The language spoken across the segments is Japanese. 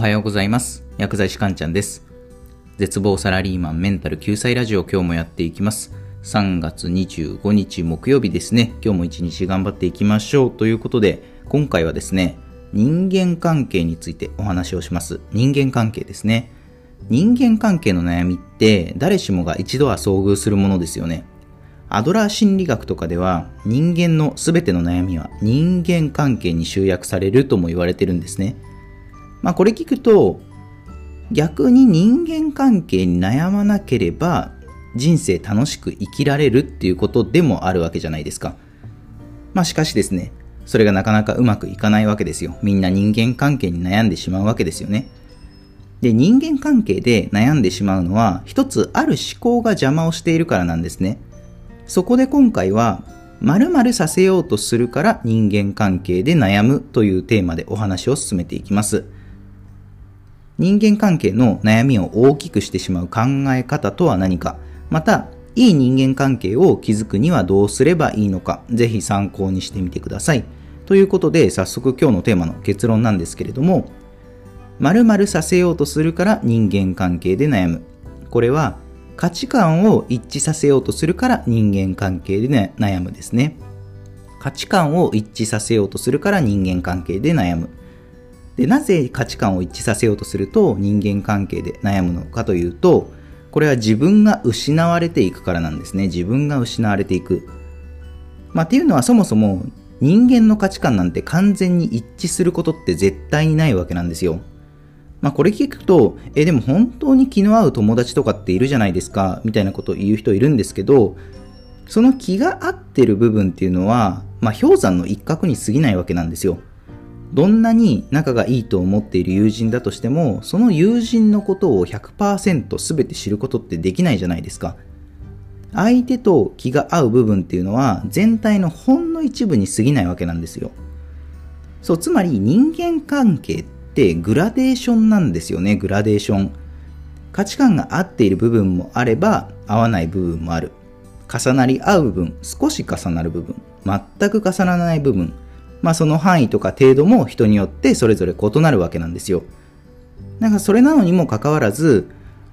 おはようございます。薬剤師かんちゃんです。絶望サラリーマンメンタル救済ラジオ今日もやっていきます。3月25日木曜日ですね。今日も一日頑張っていきましょう。ということで、今回はですね、人間関係についてお話をします。人間関係ですね。人間関係の悩みって誰しもが一度は遭遇するものですよね。アドラー心理学とかでは人間の全ての悩みは人間関係に集約されるとも言われてるんですね。まあこれ聞くと逆に人間関係に悩まなければ人生楽しく生きられるっていうことでもあるわけじゃないですか。まあしかしですね、それがなかなかうまくいかないわけですよ。みんな人間関係に悩んでしまうわけですよね。で、人間関係で悩んでしまうのは一つある思考が邪魔をしているからなんですね。そこで今回は〇〇させようとするから人間関係で悩むというテーマでお話を進めていきます。人間関係の悩みを大きくしてしまう考え方とは何か、また、いい人間関係を築くにはどうすればいいのか、ぜひ参考にしてみてください。ということで、早速今日のテーマの結論なんですけれども、〇〇させようとするから人間関係で悩む。これは、価値観を一致させようとするから人間関係で、ね、悩むですね。価値観を一致させようとするから人間関係で悩む。で、なぜ価値観を一致させようとすると人間関係で悩むのかというと、これは自分が失われていくからなんですね。自分が失われていく。まあ、っていうのはそもそも人間の価値観なんて完全に一致することって絶対にないわけなんですよ。まあこれ聞くと、え、でも本当に気の合う友達とかっているじゃないですか、みたいなことを言う人いるんですけど、その気が合ってる部分っていうのは、まあ氷山の一角に過ぎないわけなんですよ。どんなに仲がいいと思っている友人だとしても、その友人のことを100%全て知ることってできないじゃないですか。相手と気が合う部分っていうのは全体のほんの一部に過ぎないわけなんですよ。そう、つまり人間関係ってグラデーションなんですよね、グラデーション。価値観が合っている部分もあれば、合わない部分もある。重なり合う部分、少し重なる部分、全く重ならない部分、まあその範囲とか程度も人によってそれぞれ異なるわけなんですよ。なんかそれなのにもかかわらず、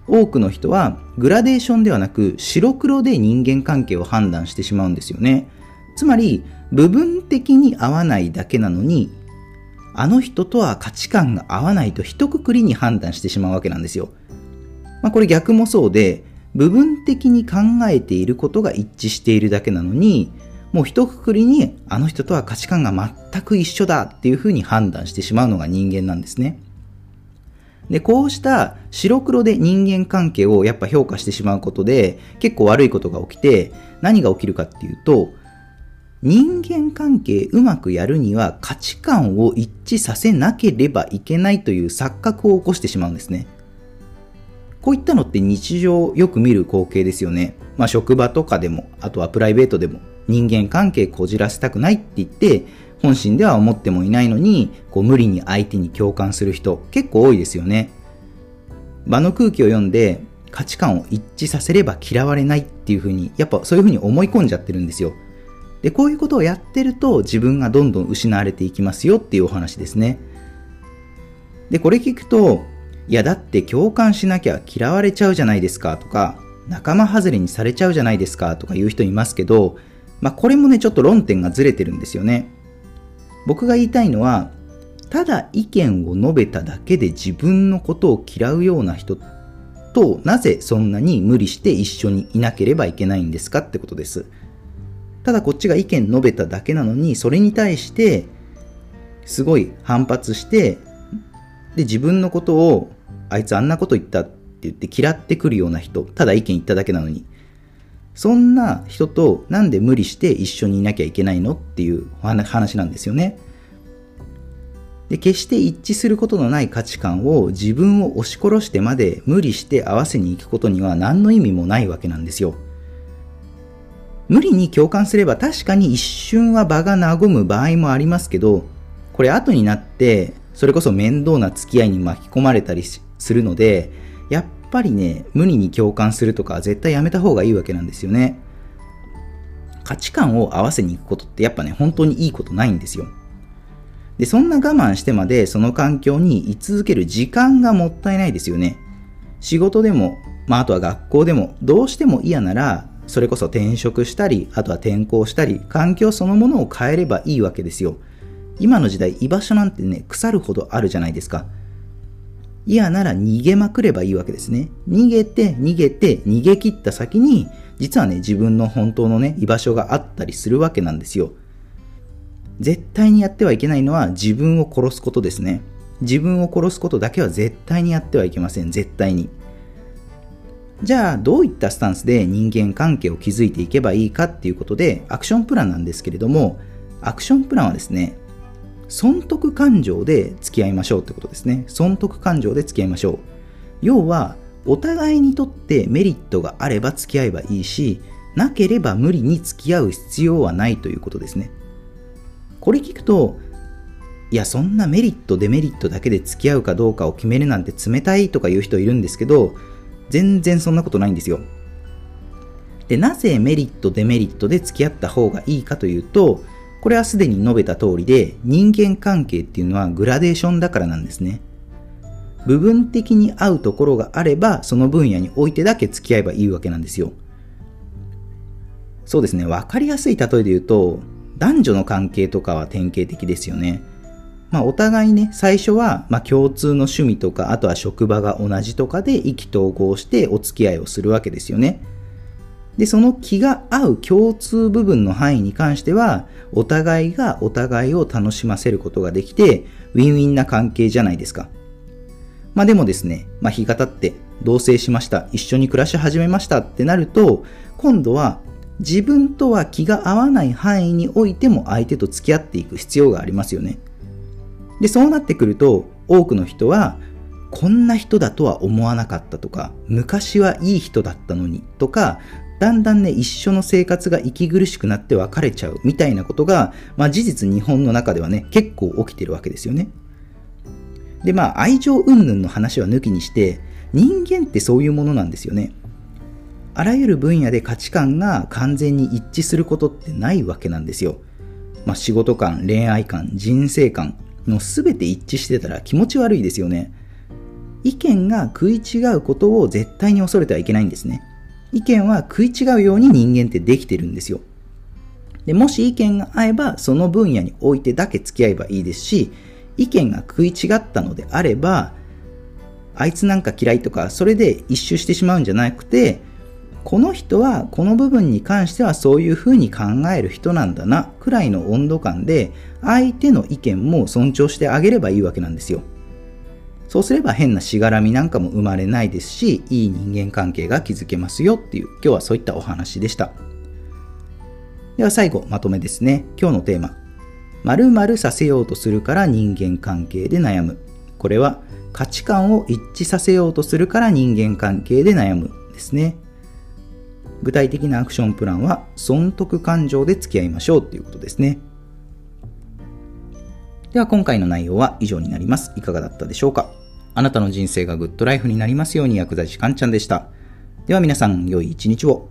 多くの人はグラデーションではなく白黒で人間関係を判断してしまうんですよね。つまり部分的に合わないだけなのにあの人とは価値観が合わないと一括りに判断してしまうわけなんですよ。まあこれ逆もそうで部分的に考えていることが一致しているだけなのにもう一括りにあの人とは価値観が全く一緒だっていうふうに判断してしまうのが人間なんですね。で、こうした白黒で人間関係をやっぱ評価してしまうことで結構悪いことが起きて何が起きるかっていうと人間関係うまくやるには価値観を一致させなければいけないという錯覚を起こしてしまうんですね。こういったのって日常よく見る光景ですよね。まあ職場とかでも、あとはプライベートでも人間関係こじらせたくないって言って本心では思ってもいないのにこう無理に相手に共感する人結構多いですよね。場の空気を読んで価値観を一致させれば嫌われないっていうふうにやっぱそういうふうに思い込んじゃってるんですよ。で、こういうことをやってると自分がどんどん失われていきますよっていうお話ですね。で、これ聞くと、いやだって共感しなきゃ嫌われちゃうじゃないですかとか、仲間外れにされちゃうじゃないですかとか言う人いますけど、まあこれもね、ちょっと論点がずれてるんですよね。僕が言いたいのは、ただ意見を述べただけで自分のことを嫌うような人と、なぜそんなに無理して一緒にいなければいけないんですかってことです。ただこっちが意見述べただけなのに、それに対して、すごい反発して、で、自分のことを、あいつあんなこと言ったって言って嫌ってくるような人、ただ意見言っただけなのに、そんな人となんで無理して一緒にいなきゃいけないのっていう話なんですよね。で、決して一致することのない価値観を自分を押し殺してまで無理して合わせに行くことには何の意味もないわけなんですよ。無理に共感すれば確かに一瞬は場が和む場合もありますけど、これ後になって、それこそ面倒な付き合いに巻き込まれたりしするので、やっぱりね、無理に共感するとか絶対やめた方がいいわけなんですよね。価値観を合わせに行くことってやっぱね、本当にいいことないんですよ。で、そんな我慢してまでその環境に居続ける時間がもったいないですよね。仕事でも、まあ、あとは学校でも、どうしても嫌なら、それこそ転職したり、あとは転校したり、環境そのものを変えればいいわけですよ。今の時代、居場所なんてね、腐るほどあるじゃないですか。嫌なら逃げまくればいいわけですね。逃げて、逃げて、逃げ切った先に、実はね、自分の本当のね、居場所があったりするわけなんですよ。絶対にやってはいけないのは自分を殺すことですね。自分を殺すことだけは絶対にやってはいけません。絶対に。じゃあ、どういったスタンスで人間関係を築いていけばいいかっていうことで、アクションプランなんですけれども、アクションプランはですね、損得感情で付き合いましょうってことですね。損得感情で付き合いましょう。要は、お互いにとってメリットがあれば付き合えばいいし、なければ無理に付き合う必要はないということですね。これ聞くと、いや、そんなメリット、デメリットだけで付き合うかどうかを決めるなんて冷たいとか言う人いるんですけど、全然そんなことないんですよ。で、なぜメリット、デメリットで付き合った方がいいかというと、これはすでに述べた通りで、人間関係っていうのはグラデーションだからなんですね。部分的に合うところがあれば、その分野においてだけ付き合えばいいわけなんですよ。そうですね、わかりやすい例えで言うと、男女の関係とかは典型的ですよね。まあ、お互いね、最初は、ま、共通の趣味とか、あとは職場が同じとかで意気投合してお付き合いをするわけですよね。で、その気が合う共通部分の範囲に関しては、お互いがお互いを楽しませることができて、ウィンウィンな関係じゃないですか。まあでもですね、まあ日が経って同棲しました、一緒に暮らし始めましたってなると、今度は自分とは気が合わない範囲においても相手と付き合っていく必要がありますよね。で、そうなってくると、多くの人は、こんな人だとは思わなかったとか、昔はいい人だったのにとか、だんだんね、一緒の生活が息苦しくなって別れちゃうみたいなことが、まあ事実日本の中ではね、結構起きてるわけですよね。で、まあ愛情云々の話は抜きにして、人間ってそういうものなんですよね。あらゆる分野で価値観が完全に一致することってないわけなんですよ。まあ仕事観、恋愛観、人生観、の全て一致してたら気持ち悪いですよね。意見が食い違うことを絶対に恐れてはいけないんですね。意見は食い違うように人間ってできてるんですよ。でもし意見が合えばその分野においてだけ付き合えばいいですし、意見が食い違ったのであれば、あいつなんか嫌いとか、それで一周してしまうんじゃなくて、この人はこの部分に関してはそういうふうに考える人なんだなくらいの温度感で相手の意見も尊重してあげればいいわけなんですよ。そうすれば変なしがらみなんかも生まれないですし、いい人間関係が築けますよっていう、今日はそういったお話でした。では最後、まとめですね。今日のテーマ。〇〇させようとするから人間関係で悩む。これは価値観を一致させようとするから人間関係で悩むですね。具体的なアクションプランは損得感情で付き合いましょうということですね。では今回の内容は以上になります。いかがだったでしょうか？あなたの人生がグッドライフになりますように薬剤師かんちゃんでした。では皆さん、良い一日を。